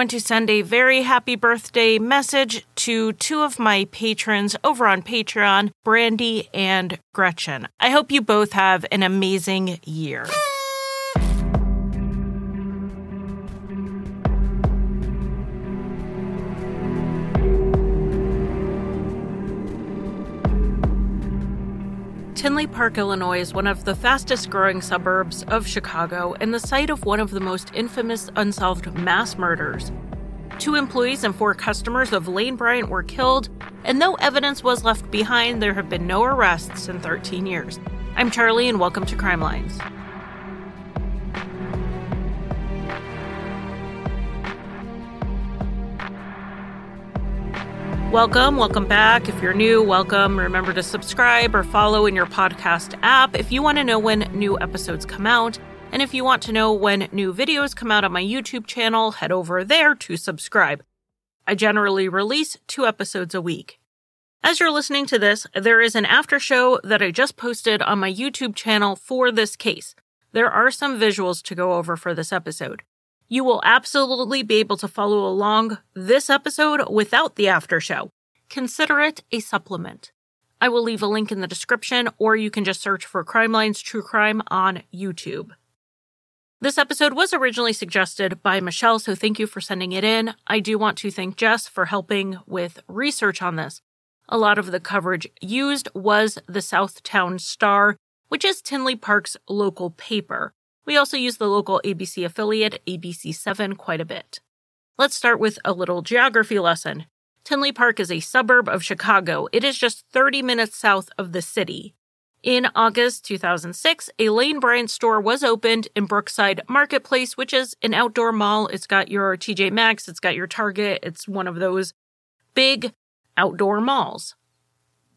want to send a very happy birthday message to two of my patrons over on Patreon, Brandy and Gretchen. I hope you both have an amazing year. Tinley Park, Illinois is one of the fastest growing suburbs of Chicago and the site of one of the most infamous unsolved mass murders. Two employees and four customers of Lane Bryant were killed, and though evidence was left behind, there have been no arrests in 13 years. I'm Charlie, and welcome to Crime Lines. Welcome, welcome back. If you're new, welcome. Remember to subscribe or follow in your podcast app if you want to know when new episodes come out. And if you want to know when new videos come out on my YouTube channel, head over there to subscribe. I generally release two episodes a week. As you're listening to this, there is an after show that I just posted on my YouTube channel for this case. There are some visuals to go over for this episode. You will absolutely be able to follow along this episode without the after show. Consider it a supplement. I will leave a link in the description, or you can just search for Crime Lines True Crime on YouTube. This episode was originally suggested by Michelle, so thank you for sending it in. I do want to thank Jess for helping with research on this. A lot of the coverage used was the Southtown Star, which is Tinley Park's local paper. We also use the local ABC affiliate, ABC7, quite a bit. Let's start with a little geography lesson. Tinley Park is a suburb of Chicago. It is just 30 minutes south of the city. In August 2006, a Lane Bryant store was opened in Brookside Marketplace, which is an outdoor mall. It's got your TJ Maxx, it's got your Target. It's one of those big outdoor malls.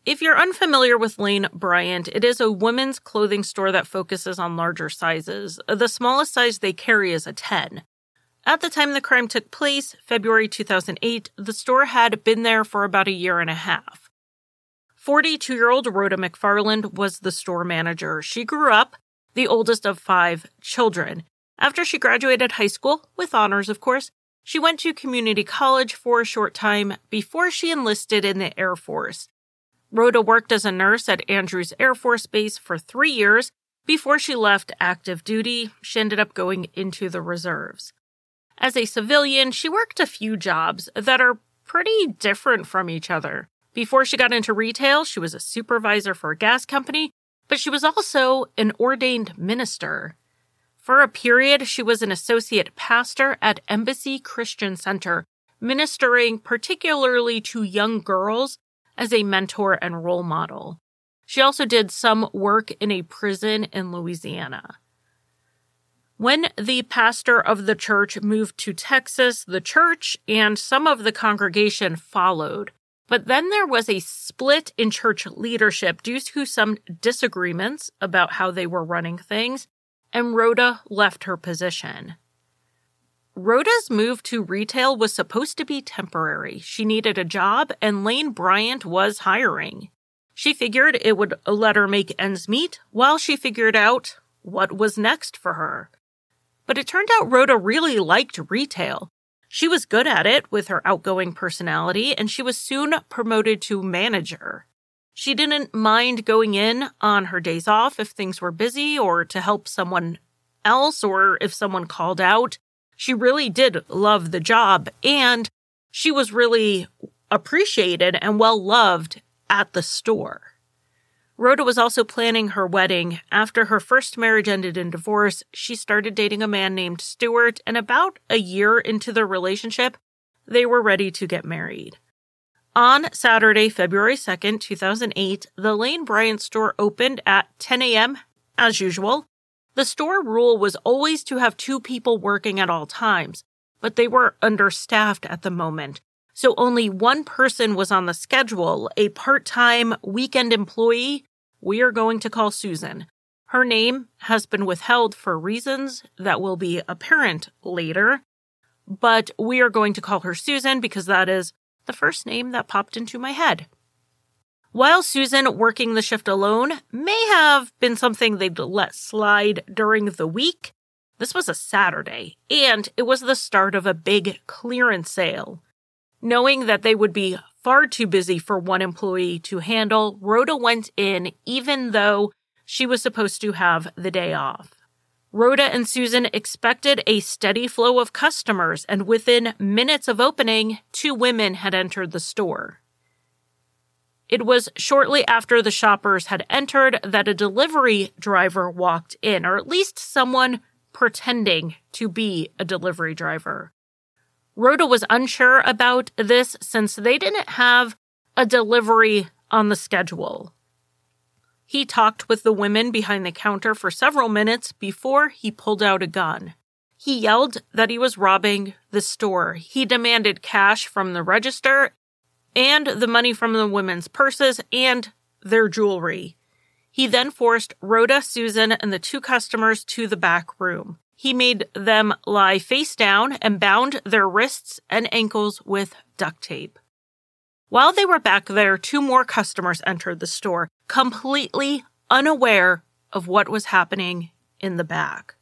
If you're unfamiliar with Lane Bryant, it is a women's clothing store that focuses on larger sizes. The smallest size they carry is a 10. At the time the crime took place, February 2008, the store had been there for about a year and a half. 42 year old Rhoda McFarland was the store manager. She grew up the oldest of five children. After she graduated high school, with honors of course, she went to community college for a short time before she enlisted in the Air Force. Rhoda worked as a nurse at Andrews Air Force Base for three years. Before she left active duty, she ended up going into the reserves. As a civilian, she worked a few jobs that are pretty different from each other. Before she got into retail, she was a supervisor for a gas company, but she was also an ordained minister. For a period, she was an associate pastor at Embassy Christian Center, ministering particularly to young girls as a mentor and role model. She also did some work in a prison in Louisiana. When the pastor of the church moved to Texas, the church and some of the congregation followed. But then there was a split in church leadership due to some disagreements about how they were running things, and Rhoda left her position. Rhoda's move to retail was supposed to be temporary. She needed a job, and Lane Bryant was hiring. She figured it would let her make ends meet while she figured out what was next for her. But it turned out Rhoda really liked retail. She was good at it with her outgoing personality, and she was soon promoted to manager. She didn't mind going in on her days off if things were busy or to help someone else or if someone called out. She really did love the job and she was really appreciated and well loved at the store. Rhoda was also planning her wedding. After her first marriage ended in divorce, she started dating a man named Stuart, and about a year into their relationship, they were ready to get married. On Saturday, February 2nd, 2008, the Lane Bryant store opened at 10 a.m. as usual, the store rule was always to have two people working at all times, but they were understaffed at the moment. So only one person was on the schedule, a part-time weekend employee we are going to call Susan. Her name has been withheld for reasons that will be apparent later, but we are going to call her Susan because that is the first name that popped into my head. While Susan working the shift alone may have been something they'd let slide during the week, This was a Saturday, and it was the start of a big clearance sale. Knowing that they would be far too busy for one employee to handle, Rhoda went in even though she was supposed to have the day off. Rhoda and Susan expected a steady flow of customers, and within minutes of opening, two women had entered the store. It was shortly after the shoppers had entered that a delivery driver walked in, or at least someone pretending to be a delivery driver. Rhoda was unsure about this since they didn't have a delivery on the schedule. He talked with the women behind the counter for several minutes before he pulled out a gun. He yelled that he was robbing the store. He demanded cash from the register and the money from the women's purses and their jewelry. He then forced Rhoda, Susan, and the two customers to the back room. He made them lie face down and bound their wrists and ankles with duct tape. While they were back there, two more customers entered the store, completely unaware of what was happening in the back.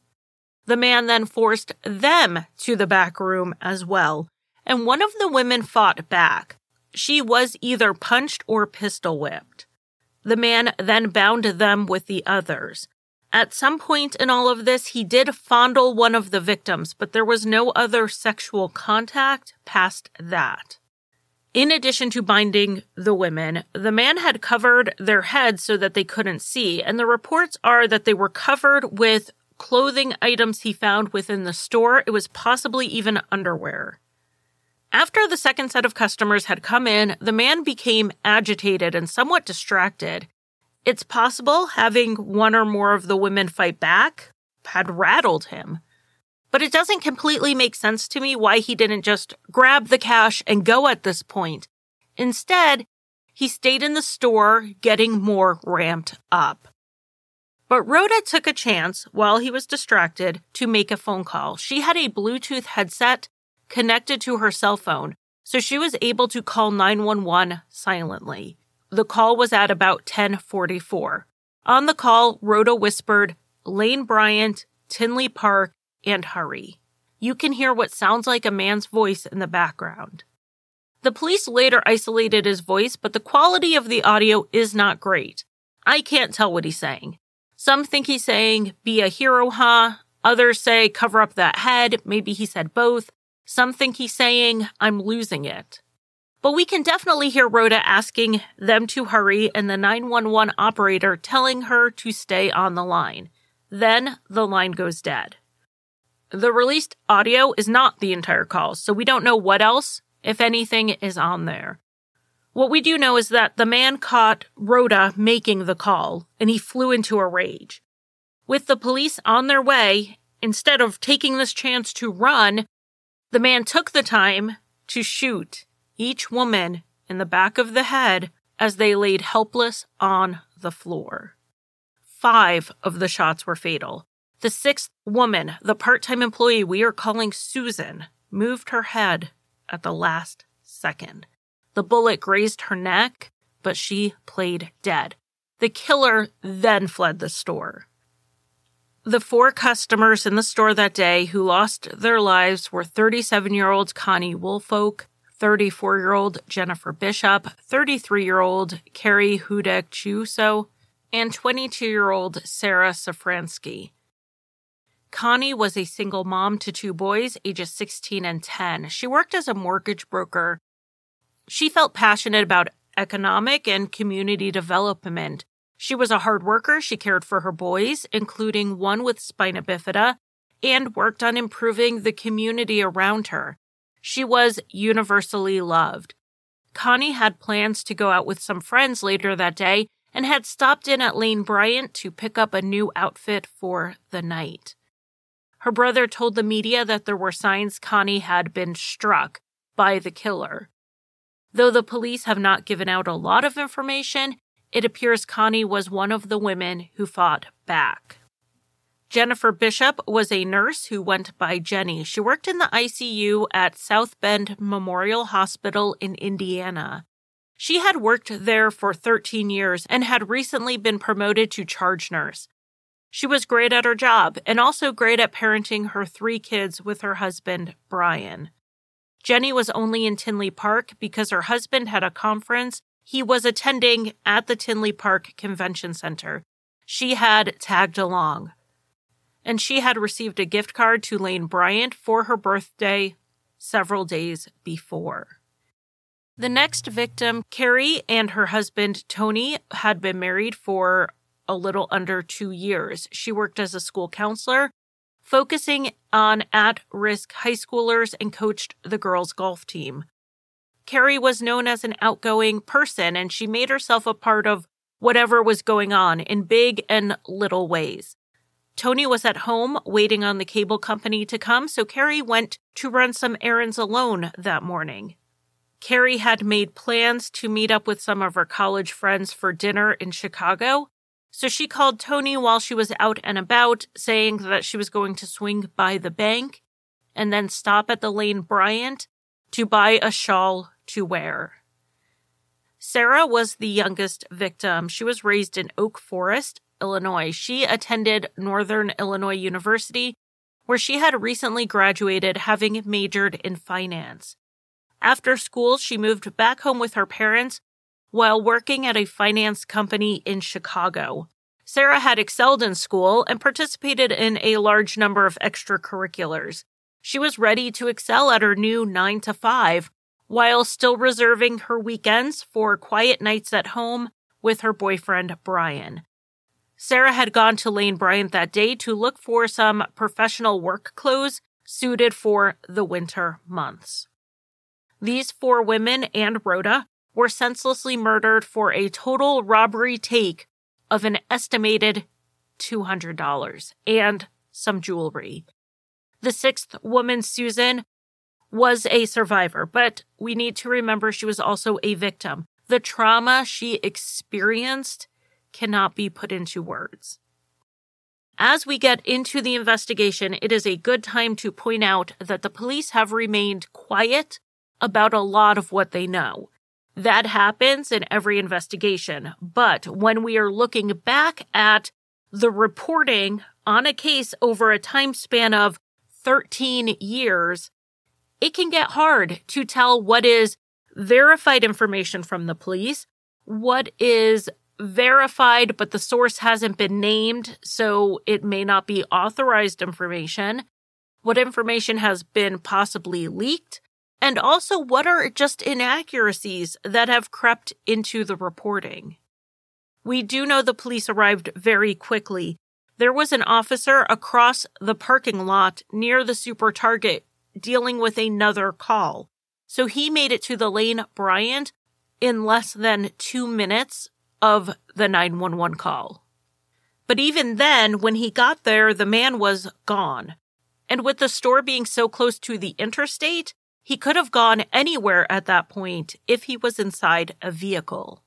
The man then forced them to the back room as well, and one of the women fought back. She was either punched or pistol whipped. The man then bound them with the others. At some point in all of this, he did fondle one of the victims, but there was no other sexual contact past that. In addition to binding the women, the man had covered their heads so that they couldn't see, and the reports are that they were covered with clothing items he found within the store. It was possibly even underwear. After the second set of customers had come in, the man became agitated and somewhat distracted. It's possible having one or more of the women fight back had rattled him. But it doesn't completely make sense to me why he didn't just grab the cash and go at this point. Instead, he stayed in the store getting more ramped up. But Rhoda took a chance while he was distracted to make a phone call. She had a Bluetooth headset connected to her cell phone, so she was able to call 911 silently. The call was at about 1044. On the call, Rhoda whispered, Lane Bryant, Tinley Park, and hurry. You can hear what sounds like a man's voice in the background. The police later isolated his voice, but the quality of the audio is not great. I can't tell what he's saying. Some think he's saying, be a hero, huh? Others say, cover up that head. Maybe he said both. Some think he's saying, I'm losing it. But we can definitely hear Rhoda asking them to hurry and the 911 operator telling her to stay on the line. Then the line goes dead. The released audio is not the entire call, so we don't know what else, if anything, is on there. What we do know is that the man caught Rhoda making the call and he flew into a rage. With the police on their way, instead of taking this chance to run, the man took the time to shoot each woman in the back of the head as they laid helpless on the floor. Five of the shots were fatal. The sixth woman, the part time employee we are calling Susan, moved her head at the last second. The bullet grazed her neck, but she played dead. The killer then fled the store. The four customers in the store that day who lost their lives were 37 year old Connie Woolfolk, 34 year old Jennifer Bishop, 33 year old Carrie Hudek Chiuso, and 22 year old Sarah Szafranski. Connie was a single mom to two boys, ages 16 and 10. She worked as a mortgage broker. She felt passionate about economic and community development. She was a hard worker. She cared for her boys, including one with spina bifida, and worked on improving the community around her. She was universally loved. Connie had plans to go out with some friends later that day and had stopped in at Lane Bryant to pick up a new outfit for the night. Her brother told the media that there were signs Connie had been struck by the killer. Though the police have not given out a lot of information, it appears Connie was one of the women who fought back. Jennifer Bishop was a nurse who went by Jenny. She worked in the ICU at South Bend Memorial Hospital in Indiana. She had worked there for 13 years and had recently been promoted to charge nurse. She was great at her job and also great at parenting her three kids with her husband, Brian. Jenny was only in Tinley Park because her husband had a conference he was attending at the Tinley Park Convention Center. She had tagged along. And she had received a gift card to Lane Bryant for her birthday several days before. The next victim, Carrie, and her husband, Tony, had been married for a little under two years. She worked as a school counselor, focusing on at risk high schoolers, and coached the girls' golf team. Carrie was known as an outgoing person, and she made herself a part of whatever was going on in big and little ways. Tony was at home waiting on the cable company to come, so Carrie went to run some errands alone that morning. Carrie had made plans to meet up with some of her college friends for dinner in Chicago, so she called Tony while she was out and about, saying that she was going to swing by the bank and then stop at the Lane Bryant to buy a shawl to wear. Sarah was the youngest victim. She was raised in Oak Forest, Illinois. She attended Northern Illinois University, where she had recently graduated, having majored in finance. After school, she moved back home with her parents while working at a finance company in Chicago. Sarah had excelled in school and participated in a large number of extracurriculars. She was ready to excel at her new 9 to 5 while still reserving her weekends for quiet nights at home with her boyfriend Brian. Sarah had gone to Lane Bryant that day to look for some professional work clothes suited for the winter months. These four women and Rhoda were senselessly murdered for a total robbery take of an estimated $200 and some jewelry. The sixth woman, Susan, was a survivor, but we need to remember she was also a victim. The trauma she experienced cannot be put into words. As we get into the investigation, it is a good time to point out that the police have remained quiet about a lot of what they know. That happens in every investigation. But when we are looking back at the reporting on a case over a time span of 13 years, it can get hard to tell what is verified information from the police, what is verified, but the source hasn't been named, so it may not be authorized information, what information has been possibly leaked, and also what are just inaccuracies that have crept into the reporting. We do know the police arrived very quickly. There was an officer across the parking lot near the Super Target dealing with another call. So he made it to the Lane Bryant in less than two minutes of the 911 call. But even then, when he got there, the man was gone. And with the store being so close to the interstate, he could have gone anywhere at that point if he was inside a vehicle.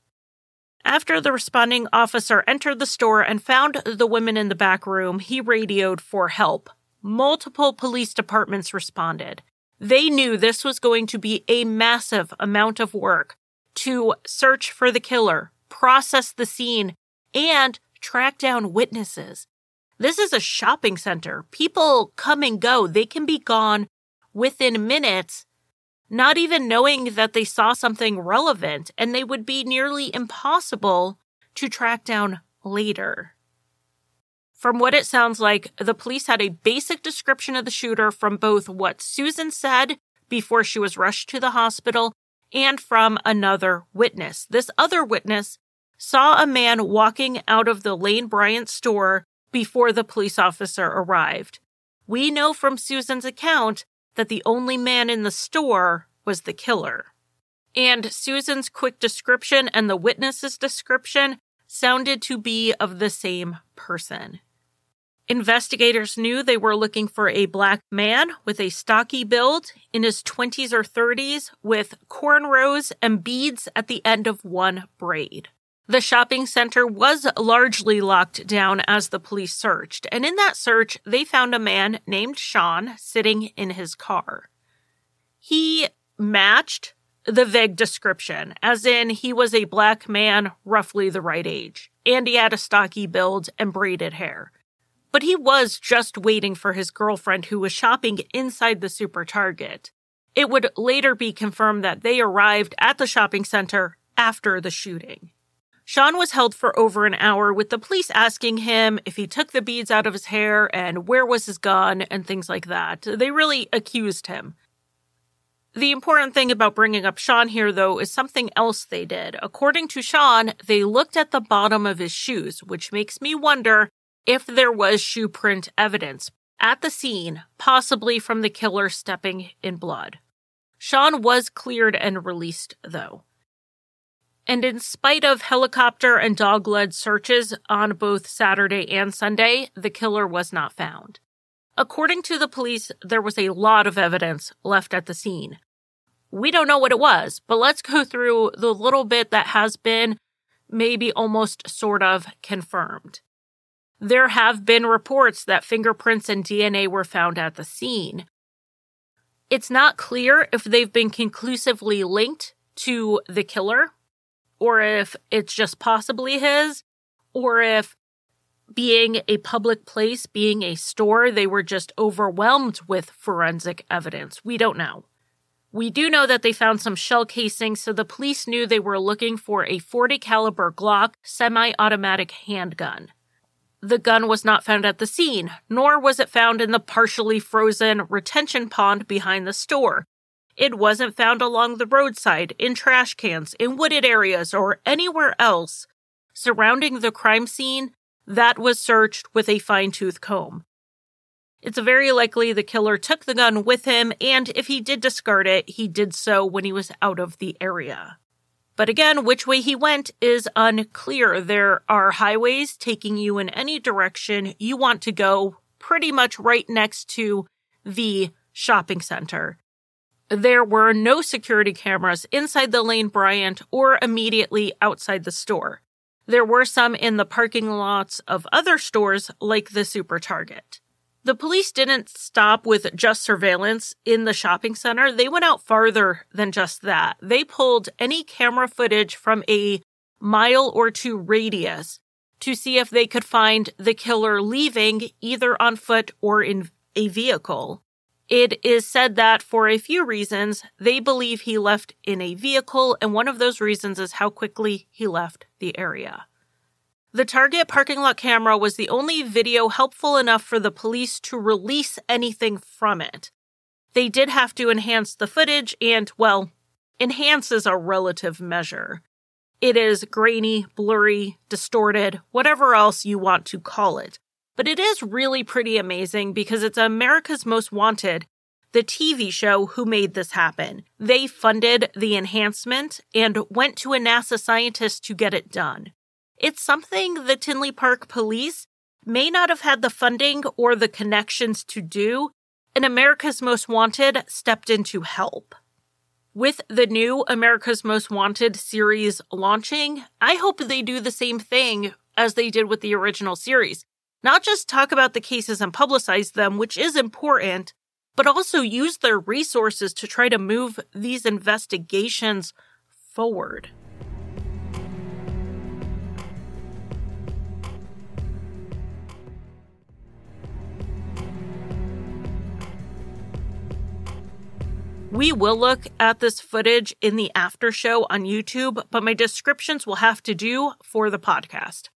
After the responding officer entered the store and found the women in the back room, he radioed for help. Multiple police departments responded. They knew this was going to be a massive amount of work to search for the killer, process the scene, and track down witnesses. This is a shopping center. People come and go. They can be gone within minutes, not even knowing that they saw something relevant, and they would be nearly impossible to track down later. From what it sounds like, the police had a basic description of the shooter from both what Susan said before she was rushed to the hospital and from another witness. This other witness saw a man walking out of the Lane Bryant store before the police officer arrived. We know from Susan's account that the only man in the store was the killer. And Susan's quick description and the witness's description sounded to be of the same person. Investigators knew they were looking for a black man with a stocky build in his 20s or 30s with cornrows and beads at the end of one braid. The shopping center was largely locked down as the police searched, and in that search, they found a man named Sean sitting in his car. He matched the vague description, as in he was a black man, roughly the right age, and he had a stocky build and braided hair. but he was just waiting for his girlfriend who was shopping inside the super Target. It would later be confirmed that they arrived at the shopping center after the shooting. Sean was held for over an hour with the police asking him if he took the beads out of his hair and where was his gun and things like that. They really accused him. The important thing about bringing up Sean here, though, is something else they did. According to Sean, they looked at the bottom of his shoes, which makes me wonder if there was shoe print evidence at the scene, possibly from the killer stepping in blood. Sean was cleared and released, though. And in spite of helicopter and dog led searches on both Saturday and Sunday, the killer was not found. According to the police, there was a lot of evidence left at the scene. We don't know what it was, but let's go through the little bit that has been maybe almost sort of confirmed. There have been reports that fingerprints and DNA were found at the scene. It's not clear if they've been conclusively linked to the killer, or if it's just possibly his, or if being a public place, being a store, they were just overwhelmed with forensic evidence. We don't know. We do know that they found some shell casings, so the police knew they were looking for a 40 caliber Glock semi-automatic handgun. The gun was not found at the scene, nor was it found in the partially frozen retention pond behind the store. It wasn't found along the roadside, in trash cans, in wooded areas, or anywhere else surrounding the crime scene that was searched with a fine tooth comb. It's very likely the killer took the gun with him, and if he did discard it, he did so when he was out of the area. But again, which way he went is unclear. There are highways taking you in any direction you want to go, pretty much right next to the shopping center. There were no security cameras inside the Lane Bryant or immediately outside the store. There were some in the parking lots of other stores like the Super Target. The police didn't stop with just surveillance in the shopping center. They went out farther than just that. They pulled any camera footage from a mile or two radius to see if they could find the killer leaving either on foot or in a vehicle. It is said that for a few reasons, they believe he left in a vehicle, and one of those reasons is how quickly he left the area. The Target parking lot camera was the only video helpful enough for the police to release anything from it. They did have to enhance the footage, and, well, enhance is a relative measure. It is grainy, blurry, distorted, whatever else you want to call it. But it is really pretty amazing because it's America's Most Wanted, the TV show who made this happen. They funded the enhancement and went to a NASA scientist to get it done. It's something the Tinley Park police may not have had the funding or the connections to do, and America's Most Wanted stepped in to help. With the new America's Most Wanted series launching, I hope they do the same thing as they did with the original series not just talk about the cases and publicize them, which is important, but also use their resources to try to move these investigations forward. We will look at this footage in the after show on YouTube, but my descriptions will have to do for the podcast.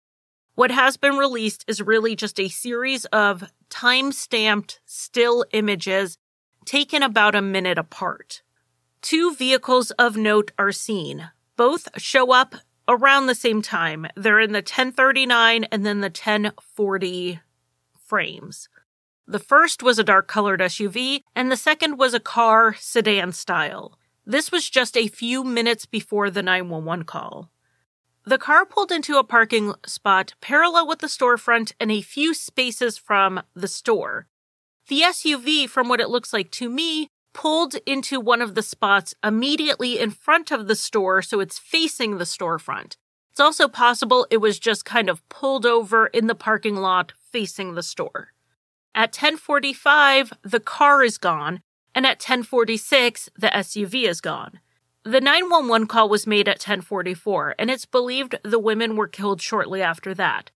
What has been released is really just a series of time stamped still images taken about a minute apart. Two vehicles of note are seen. Both show up around the same time. They're in the 1039 and then the 1040 frames. The first was a dark colored SUV, and the second was a car sedan style. This was just a few minutes before the 911 call. The car pulled into a parking spot parallel with the storefront and a few spaces from the store. The SUV, from what it looks like to me, pulled into one of the spots immediately in front of the store, so it's facing the storefront. It's also possible it was just kind of pulled over in the parking lot facing the store. At 1045, the car is gone, and at 1046, the SUV is gone. The 911 call was made at 1044, and it's believed the women were killed shortly after that.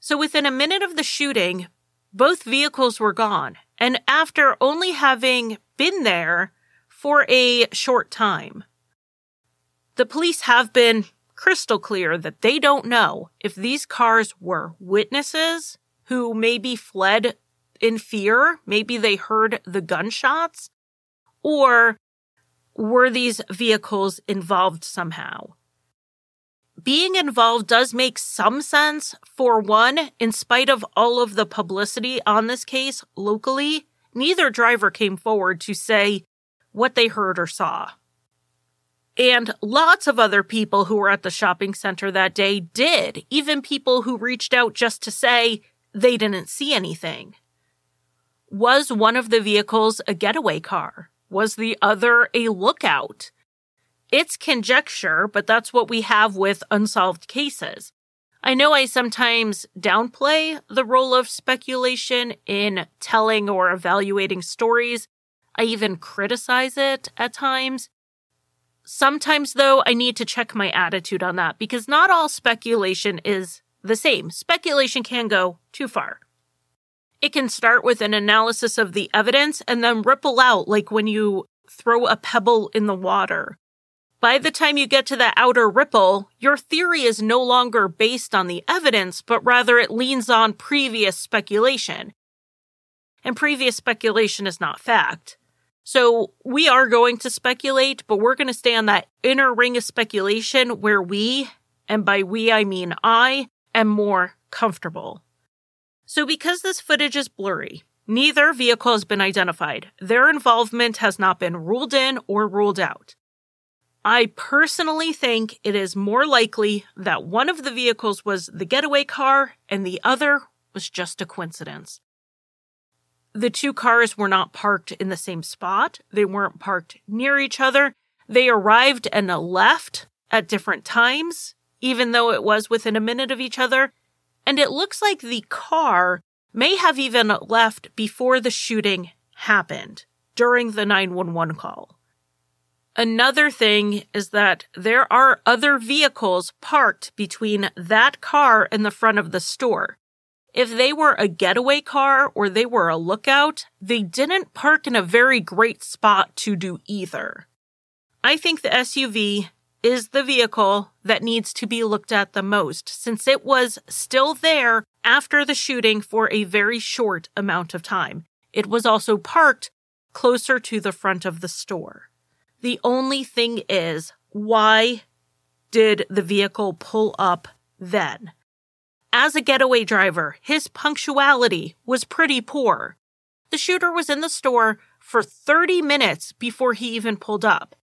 So within a minute of the shooting, both vehicles were gone, and after only having been there for a short time. The police have been crystal clear that they don't know if these cars were witnesses who maybe fled in fear, maybe they heard the gunshots, or were these vehicles involved somehow? Being involved does make some sense. For one, in spite of all of the publicity on this case locally, neither driver came forward to say what they heard or saw. And lots of other people who were at the shopping center that day did, even people who reached out just to say they didn't see anything. Was one of the vehicles a getaway car? Was the other a lookout? It's conjecture, but that's what we have with unsolved cases. I know I sometimes downplay the role of speculation in telling or evaluating stories. I even criticize it at times. Sometimes, though, I need to check my attitude on that because not all speculation is the same. Speculation can go too far. It can start with an analysis of the evidence and then ripple out like when you throw a pebble in the water. By the time you get to the outer ripple, your theory is no longer based on the evidence, but rather it leans on previous speculation. And previous speculation is not fact. So we are going to speculate, but we're going to stay on that inner ring of speculation where we, and by we I mean I, am more comfortable. So because this footage is blurry, neither vehicle has been identified. Their involvement has not been ruled in or ruled out. I personally think it is more likely that one of the vehicles was the getaway car and the other was just a coincidence. The two cars were not parked in the same spot. They weren't parked near each other. They arrived and left at different times, even though it was within a minute of each other. And it looks like the car may have even left before the shooting happened during the 911 call. Another thing is that there are other vehicles parked between that car and the front of the store. If they were a getaway car or they were a lookout, they didn't park in a very great spot to do either. I think the SUV is the vehicle that needs to be looked at the most since it was still there after the shooting for a very short amount of time. It was also parked closer to the front of the store. The only thing is, why did the vehicle pull up then? As a getaway driver, his punctuality was pretty poor. The shooter was in the store for 30 minutes before he even pulled up.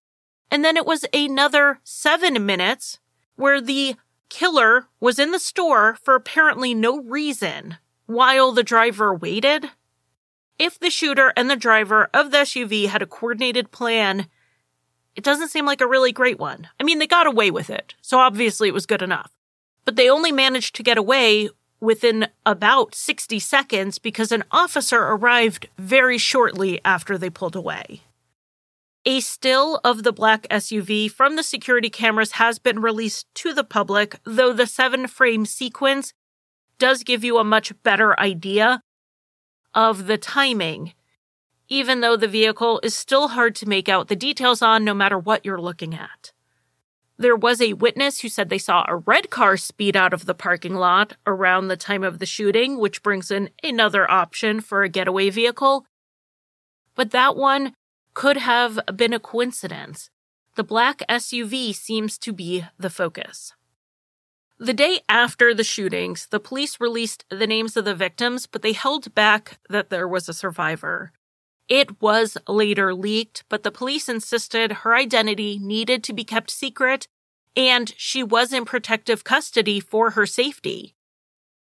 And then it was another seven minutes where the killer was in the store for apparently no reason while the driver waited. If the shooter and the driver of the SUV had a coordinated plan, it doesn't seem like a really great one. I mean, they got away with it, so obviously it was good enough. But they only managed to get away within about 60 seconds because an officer arrived very shortly after they pulled away. A still of the black SUV from the security cameras has been released to the public, though the seven frame sequence does give you a much better idea of the timing, even though the vehicle is still hard to make out the details on no matter what you're looking at. There was a witness who said they saw a red car speed out of the parking lot around the time of the shooting, which brings in another option for a getaway vehicle. But that one could have been a coincidence. The black SUV seems to be the focus. The day after the shootings, the police released the names of the victims, but they held back that there was a survivor. It was later leaked, but the police insisted her identity needed to be kept secret and she was in protective custody for her safety.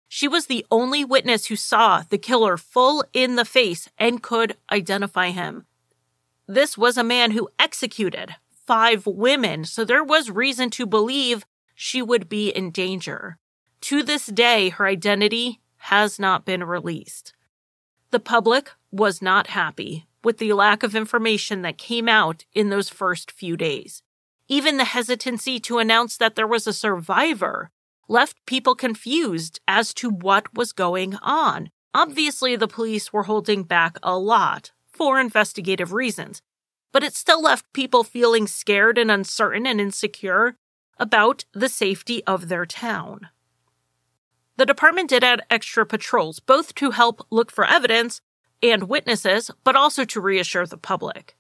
She was the only witness who saw the killer full in the face and could identify him. This was a man who executed five women, so there was reason to believe she would be in danger. To this day, her identity has not been released. The public was not happy with the lack of information that came out in those first few days. Even the hesitancy to announce that there was a survivor left people confused as to what was going on. Obviously, the police were holding back a lot for investigative reasons, but it still left people feeling scared and uncertain and insecure about the safety of their town. The department did add extra patrols, both to help look for evidence and witnesses, but also to reassure the public.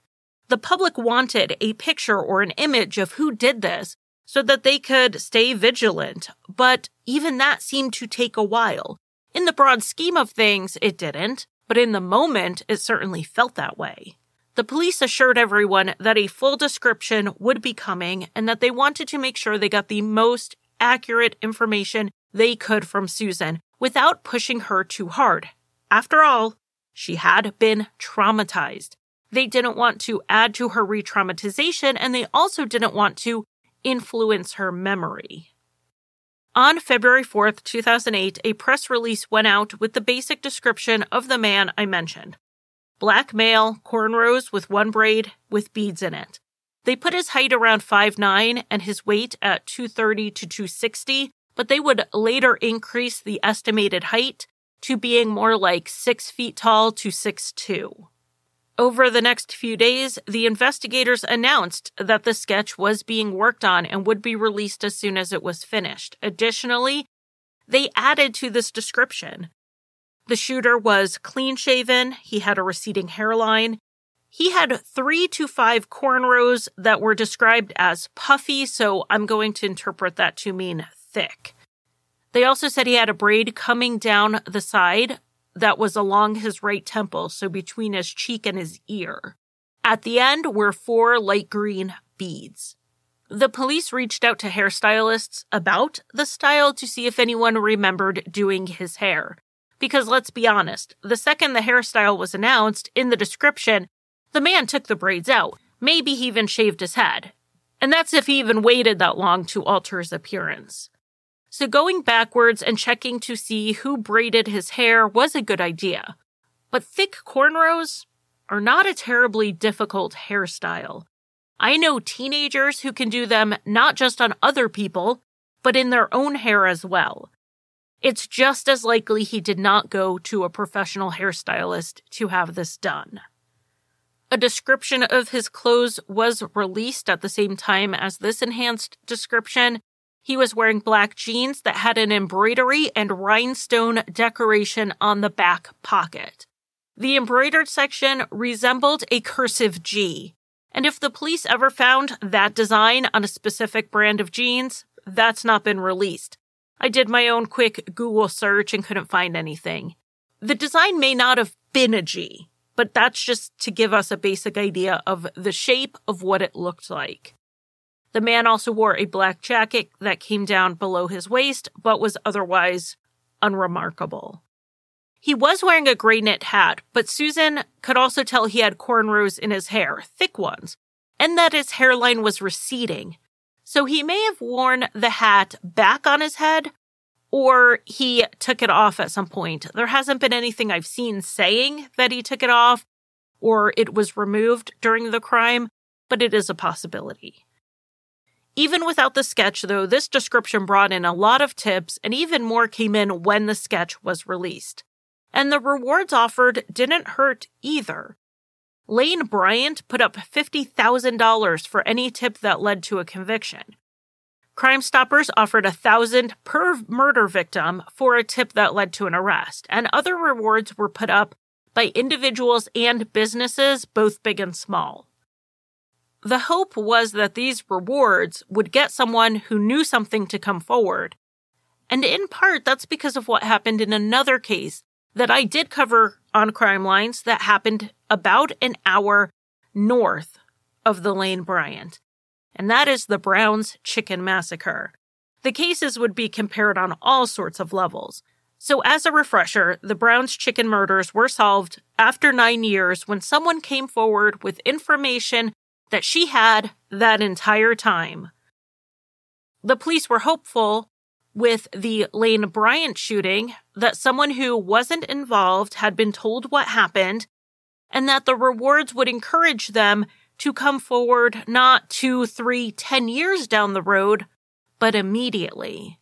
The public wanted a picture or an image of who did this so that they could stay vigilant, but even that seemed to take a while. In the broad scheme of things, it didn't, but in the moment, it certainly felt that way. The police assured everyone that a full description would be coming and that they wanted to make sure they got the most accurate information they could from Susan without pushing her too hard. After all, she had been traumatized. They didn't want to add to her re traumatization, and they also didn't want to influence her memory. On February 4th, 2008, a press release went out with the basic description of the man I mentioned. Black male, cornrows with one braid with beads in it. They put his height around 5'9 and his weight at 230 to 260, but they would later increase the estimated height to being more like 6 feet tall to 6'2. Over the next few days, the investigators announced that the sketch was being worked on and would be released as soon as it was finished. Additionally, they added to this description. The shooter was clean shaven, he had a receding hairline, he had three to five cornrows that were described as puffy, so I'm going to interpret that to mean thick. They also said he had a braid coming down the side that was along his right temple, so between his cheek and his ear. At the end were four light green beads. The police reached out to hairstylists about the style to see if anyone remembered doing his hair. Because let's be honest, the second the hairstyle was announced in the description, the man took the braids out. Maybe he even shaved his head. And that's if he even waited that long to alter his appearance. So going backwards and checking to see who braided his hair was a good idea. But thick cornrows are not a terribly difficult hairstyle. I know teenagers who can do them not just on other people, but in their own hair as well. It's just as likely he did not go to a professional hairstylist to have this done. A description of his clothes was released at the same time as this enhanced description, he was wearing black jeans that had an embroidery and rhinestone decoration on the back pocket. The embroidered section resembled a cursive G. And if the police ever found that design on a specific brand of jeans, that's not been released. I did my own quick Google search and couldn't find anything. The design may not have been a G, but that's just to give us a basic idea of the shape of what it looked like. The man also wore a black jacket that came down below his waist, but was otherwise unremarkable. He was wearing a gray knit hat, but Susan could also tell he had cornrows in his hair, thick ones, and that his hairline was receding. So he may have worn the hat back on his head, or he took it off at some point. There hasn't been anything I've seen saying that he took it off or it was removed during the crime, but it is a possibility. Even without the sketch, though, this description brought in a lot of tips, and even more came in when the sketch was released. And the rewards offered didn't hurt either. Lane Bryant put up $50,000 for any tip that led to a conviction. Crime Stoppers offered a thousand per murder victim for a tip that led to an arrest, and other rewards were put up by individuals and businesses, both big and small. The hope was that these rewards would get someone who knew something to come forward. And in part, that's because of what happened in another case that I did cover on Crime Lines that happened about an hour north of the Lane Bryant. And that is the Brown's Chicken Massacre. The cases would be compared on all sorts of levels. So, as a refresher, the Brown's chicken murders were solved after nine years when someone came forward with information that she had that entire time. The police were hopeful with the Lane Bryant shooting that someone who wasn't involved had been told what happened and that the rewards would encourage them to come forward not two, three, ten years down the road, but immediately.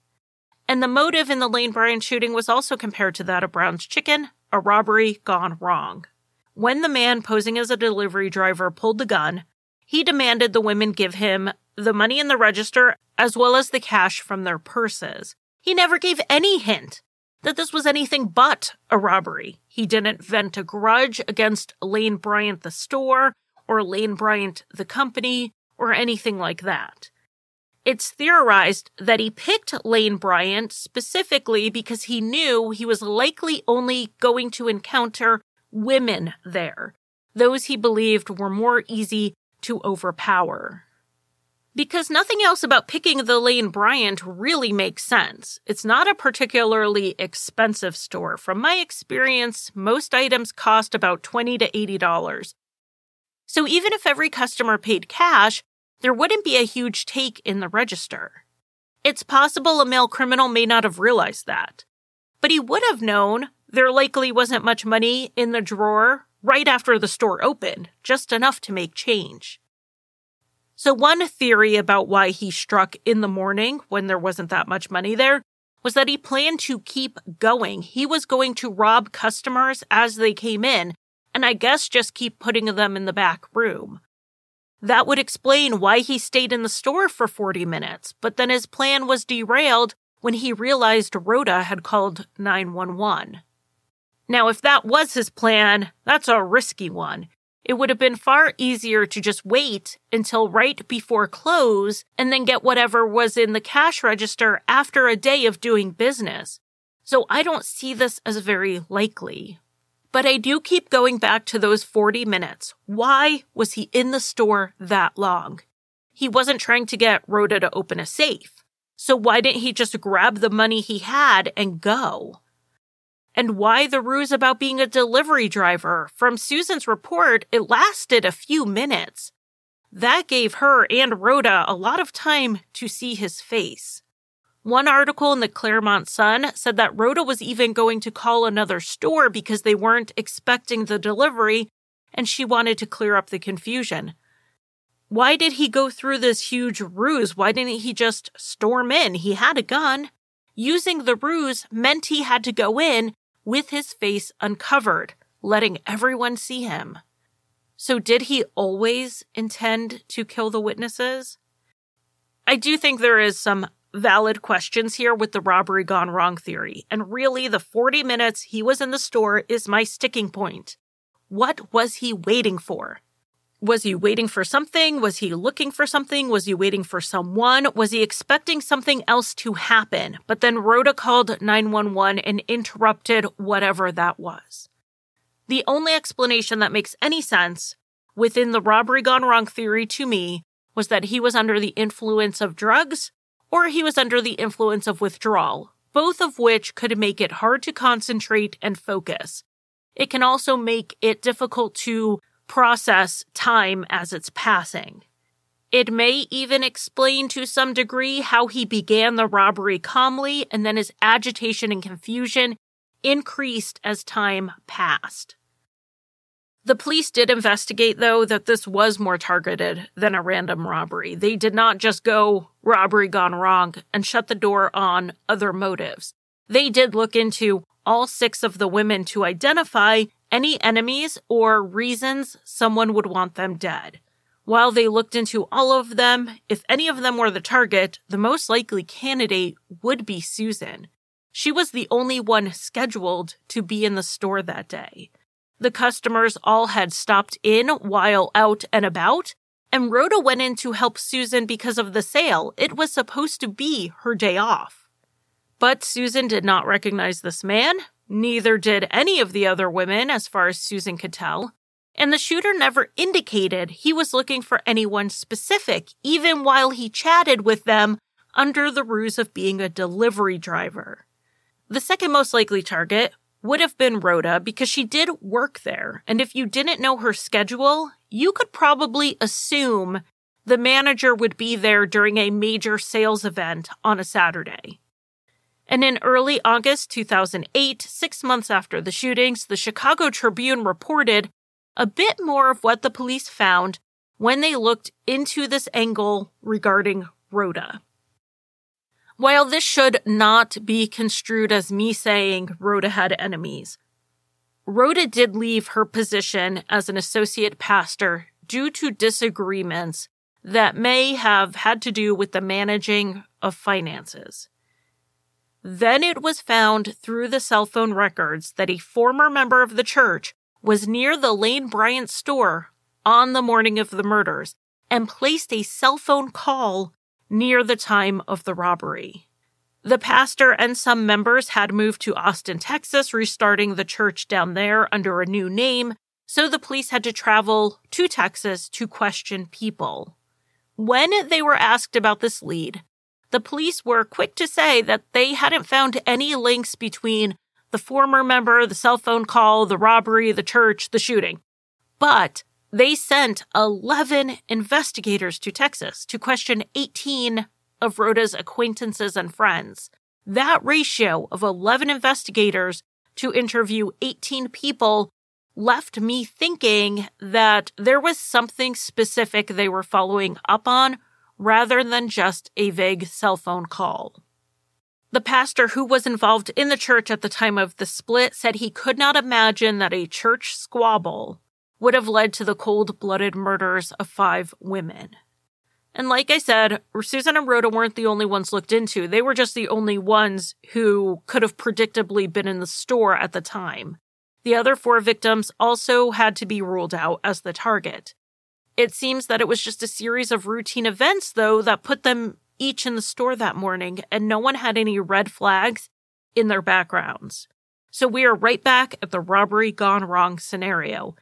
And the motive in the Lane Bryant shooting was also compared to that of Brown's chicken a robbery gone wrong. When the man posing as a delivery driver pulled the gun, he demanded the women give him the money in the register as well as the cash from their purses. He never gave any hint that this was anything but a robbery. He didn't vent a grudge against Lane Bryant, the store, or Lane Bryant, the company, or anything like that. It's theorized that he picked Lane Bryant specifically because he knew he was likely only going to encounter women there, those he believed were more easy to overpower. Because nothing else about picking the Lane Bryant really makes sense. It's not a particularly expensive store. From my experience, most items cost about 20 to $80. So even if every customer paid cash, there wouldn't be a huge take in the register. It's possible a male criminal may not have realized that. But he would have known there likely wasn't much money in the drawer right after the store opened, just enough to make change. So, one theory about why he struck in the morning when there wasn't that much money there was that he planned to keep going. He was going to rob customers as they came in, and I guess just keep putting them in the back room. That would explain why he stayed in the store for 40 minutes, but then his plan was derailed when he realized Rhoda had called 911. Now, if that was his plan, that's a risky one. It would have been far easier to just wait until right before close and then get whatever was in the cash register after a day of doing business. So I don't see this as very likely. But I do keep going back to those 40 minutes. Why was he in the store that long? He wasn't trying to get Rhoda to open a safe. So why didn't he just grab the money he had and go? And why the ruse about being a delivery driver? From Susan's report, it lasted a few minutes. That gave her and Rhoda a lot of time to see his face. One article in the Claremont Sun said that Rhoda was even going to call another store because they weren't expecting the delivery and she wanted to clear up the confusion. Why did he go through this huge ruse? Why didn't he just storm in? He had a gun. Using the ruse meant he had to go in with his face uncovered, letting everyone see him. So, did he always intend to kill the witnesses? I do think there is some valid questions here with the robbery gone wrong theory, and really the 40 minutes he was in the store is my sticking point. What was he waiting for? Was he waiting for something? Was he looking for something? Was he waiting for someone? Was he expecting something else to happen? But then Rhoda called 911 and interrupted whatever that was. The only explanation that makes any sense within the robbery gone wrong theory to me was that he was under the influence of drugs or he was under the influence of withdrawal, both of which could make it hard to concentrate and focus. It can also make it difficult to process time as it's passing. It may even explain to some degree how he began the robbery calmly and then his agitation and confusion increased as time passed. The police did investigate, though, that this was more targeted than a random robbery. They did not just go robbery gone wrong and shut the door on other motives. They did look into all six of the women to identify any enemies or reasons someone would want them dead. While they looked into all of them, if any of them were the target, the most likely candidate would be Susan. She was the only one scheduled to be in the store that day. The customers all had stopped in while out and about, and Rhoda went in to help Susan because of the sale. It was supposed to be her day off. But Susan did not recognize this man, Neither did any of the other women, as far as Susan could tell. And the shooter never indicated he was looking for anyone specific, even while he chatted with them under the ruse of being a delivery driver. The second most likely target would have been Rhoda because she did work there. And if you didn't know her schedule, you could probably assume the manager would be there during a major sales event on a Saturday. And in early August 2008, six months after the shootings, the Chicago Tribune reported a bit more of what the police found when they looked into this angle regarding Rhoda. While this should not be construed as me saying Rhoda had enemies, Rhoda did leave her position as an associate pastor due to disagreements that may have had to do with the managing of finances. Then it was found through the cell phone records that a former member of the church was near the Lane Bryant store on the morning of the murders and placed a cell phone call near the time of the robbery. The pastor and some members had moved to Austin, Texas, restarting the church down there under a new name, so the police had to travel to Texas to question people. When they were asked about this lead, the police were quick to say that they hadn't found any links between the former member, the cell phone call, the robbery, the church, the shooting. But they sent 11 investigators to Texas to question 18 of Rhoda's acquaintances and friends. That ratio of 11 investigators to interview 18 people left me thinking that there was something specific they were following up on rather than just a vague cell phone call. The pastor who was involved in the church at the time of the split said he could not imagine that a church squabble would have led to the cold blooded murders of five women. And like I said, Susan and Rhoda weren't the only ones looked into. They were just the only ones who could have predictably been in the store at the time. The other four victims also had to be ruled out as the target. It seems that it was just a series of routine events, though, that put them each in the store that morning, and no one had any red flags in their backgrounds. So we are right back at the robbery gone wrong scenario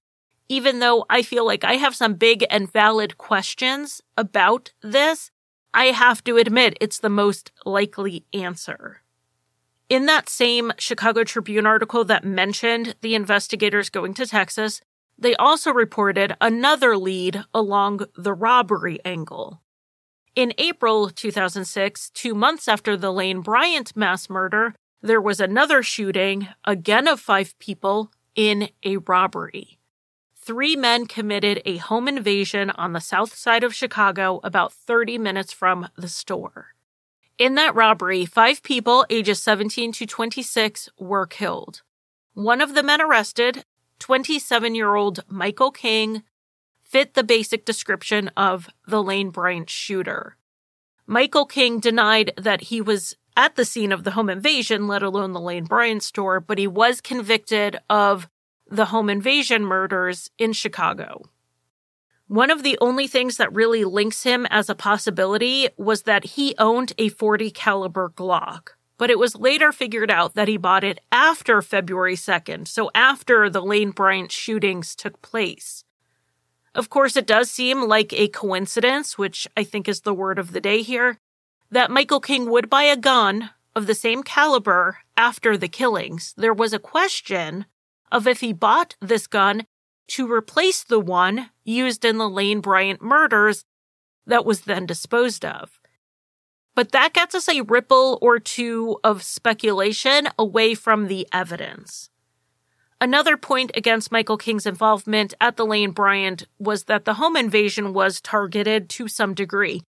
even though I feel like I have some big and valid questions about this, I have to admit it's the most likely answer. In that same Chicago Tribune article that mentioned the investigators going to Texas, they also reported another lead along the robbery angle. In April 2006, two months after the Lane Bryant mass murder, there was another shooting, again of five people, in a robbery three men committed a home invasion on the south side of Chicago, about 30 minutes from the store. In that robbery, five people ages 17 to 26 were killed. One of the men arrested, 27 year old Michael King, fit the basic description of the Lane Bryant shooter. Michael King denied that he was at the scene of the home invasion, let alone the Lane Bryant store, but he was convicted of the home invasion murders in Chicago. One of the only things that really links him as a possibility was that he owned a 40 caliber Glock, but it was later figured out that he bought it after February 2nd, so after the Lane Bryant shootings took place. Of course, it does seem like a coincidence, which I think is the word of the day here, that Michael King would buy a gun of the same caliber after the killings. There was a question of if he bought this gun to replace the one used in the Lane Bryant murders that was then disposed of. But that gets us a ripple or two of speculation away from the evidence. Another point against Michael King's involvement at the Lane Bryant was that the home invasion was targeted to some degree.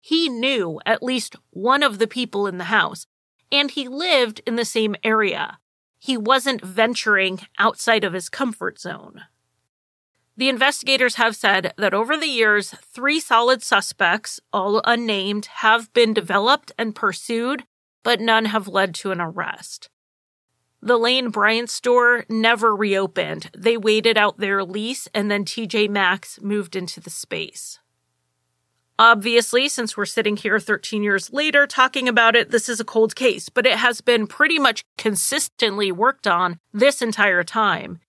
He knew at least one of the people in the house, and he lived in the same area he wasn't venturing outside of his comfort zone. The investigators have said that over the years, three solid suspects, all unnamed, have been developed and pursued, but none have led to an arrest. The Lane Bryant store never reopened. They waited out their lease and then TJ Maxx moved into the space. Obviously, since we're sitting here 13 years later talking about it, this is a cold case, but it has been pretty much consistently worked on this entire time.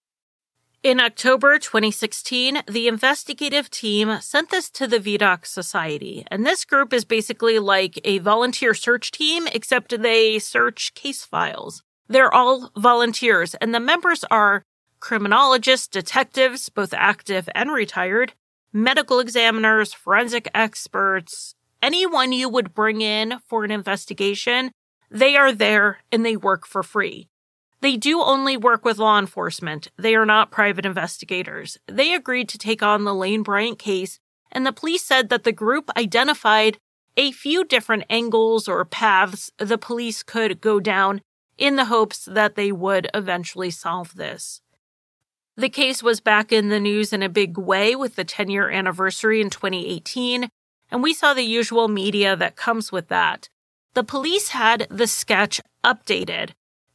In October 2016, the investigative team sent this to the Vidocq Society, and this group is basically like a volunteer search team, except they search case files. They're all volunteers, and the members are criminologists, detectives, both active and retired, medical examiners, forensic experts, anyone you would bring in for an investigation, they are there and they work for free. They do only work with law enforcement. They are not private investigators. They agreed to take on the Lane Bryant case, and the police said that the group identified a few different angles or paths the police could go down in the hopes that they would eventually solve this. The case was back in the news in a big way with the 10 year anniversary in 2018, and we saw the usual media that comes with that. The police had the sketch updated.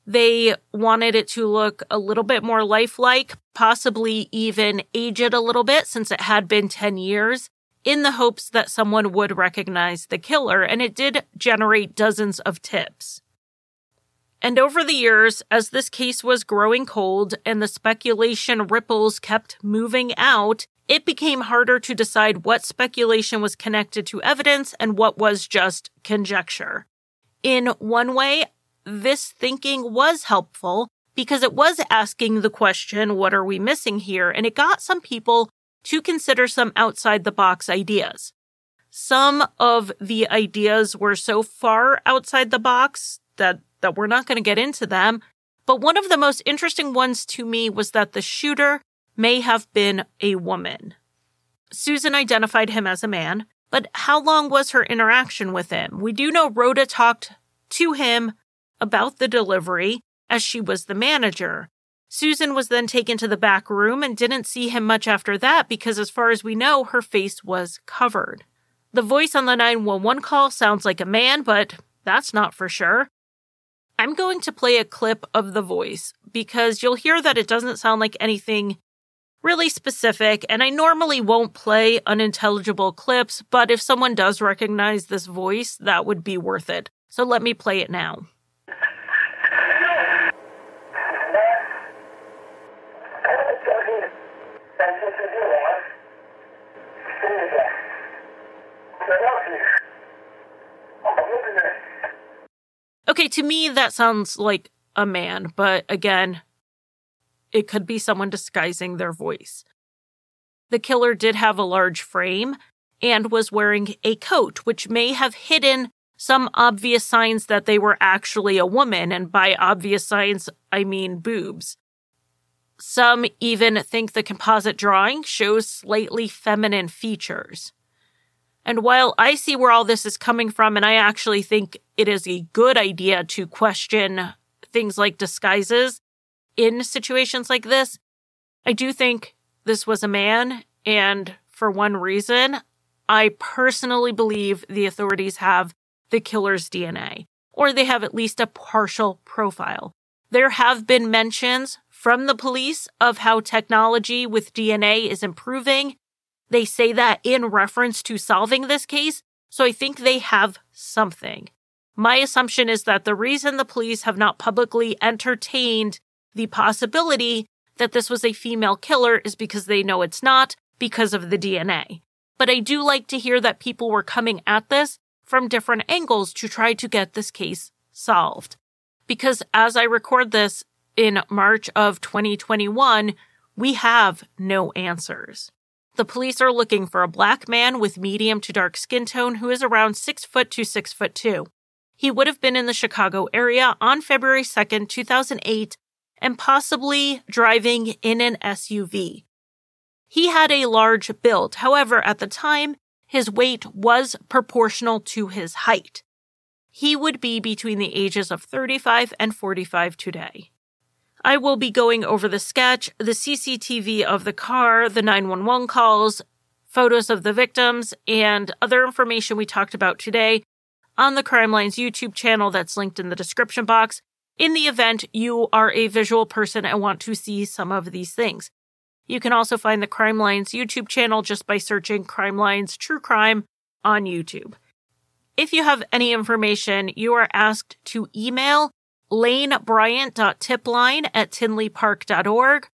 They wanted it to look a little bit more lifelike, possibly even age it a little bit since it had been 10 years, in the hopes that someone would recognize the killer, and it did generate dozens of tips. And over the years, as this case was growing cold and the speculation ripples kept moving out, it became harder to decide what speculation was connected to evidence and what was just conjecture. In one way, this thinking was helpful because it was asking the question, what are we missing here? And it got some people to consider some outside the box ideas. Some of the ideas were so far outside the box that that we're not going to get into them. But one of the most interesting ones to me was that the shooter may have been a woman. Susan identified him as a man, but how long was her interaction with him? We do know Rhoda talked to him about the delivery as she was the manager. Susan was then taken to the back room and didn't see him much after that because, as far as we know, her face was covered. The voice on the 911 call sounds like a man, but that's not for sure. I'm going to play a clip of the voice because you'll hear that it doesn't sound like anything really specific, and I normally won't play unintelligible clips, but if someone does recognize this voice, that would be worth it. So let me play it now. Okay, to me, that sounds like a man, but again, it could be someone disguising their voice. The killer did have a large frame and was wearing a coat, which may have hidden some obvious signs that they were actually a woman. And by obvious signs, I mean boobs. Some even think the composite drawing shows slightly feminine features. And while I see where all this is coming from, and I actually think it is a good idea to question things like disguises in situations like this, I do think this was a man. And for one reason, I personally believe the authorities have the killer's DNA, or they have at least a partial profile. There have been mentions from the police of how technology with DNA is improving they say that in reference to solving this case, so I think they have something. My assumption is that the reason the police have not publicly entertained the possibility that this was a female killer is because they know it's not because of the DNA. But I do like to hear that people were coming at this from different angles to try to get this case solved. Because as I record this in March of 2021, we have no answers. The police are looking for a black man with medium to dark skin tone who is around 6 foot to 6 foot 2. He would have been in the Chicago area on February 2nd, 2008, and possibly driving in an SUV. He had a large build. However, at the time, his weight was proportional to his height. He would be between the ages of 35 and 45 today. I will be going over the sketch, the CCTV of the car, the 911 calls, photos of the victims, and other information we talked about today on the Crime Lines YouTube channel that's linked in the description box. In the event you are a visual person and want to see some of these things. You can also find the Crime Lines YouTube channel just by searching Crime Lines True Crime on YouTube. If you have any information, you are asked to email lanebryant.tipline at tinleypark.org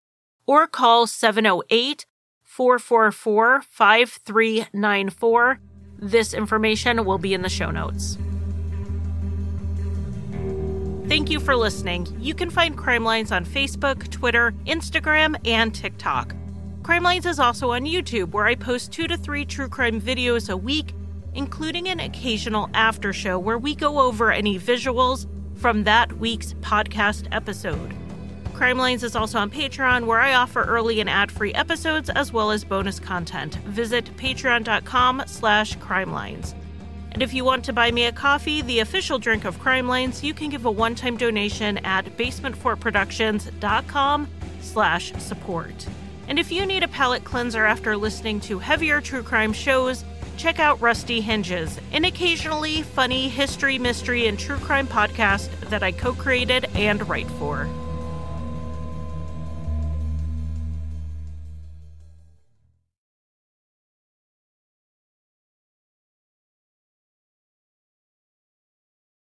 or call 708 444 5394. This information will be in the show notes. Thank you for listening. You can find Crime Lines on Facebook, Twitter, Instagram, and TikTok. Crime Lines is also on YouTube, where I post two to three true crime videos a week, including an occasional after show where we go over any visuals from that week's podcast episode. Crime Lines is also on Patreon, where I offer early and ad-free episodes as well as bonus content. Visit patreon.com slash crimelines. And if you want to buy me a coffee, the official drink of Crime Lines, you can give a one-time donation at basementfortproductions.com slash support. And if you need a palate cleanser after listening to heavier true crime shows, check out Rusty Hinges, an occasionally funny history, mystery, and true crime podcast that I co created and write for.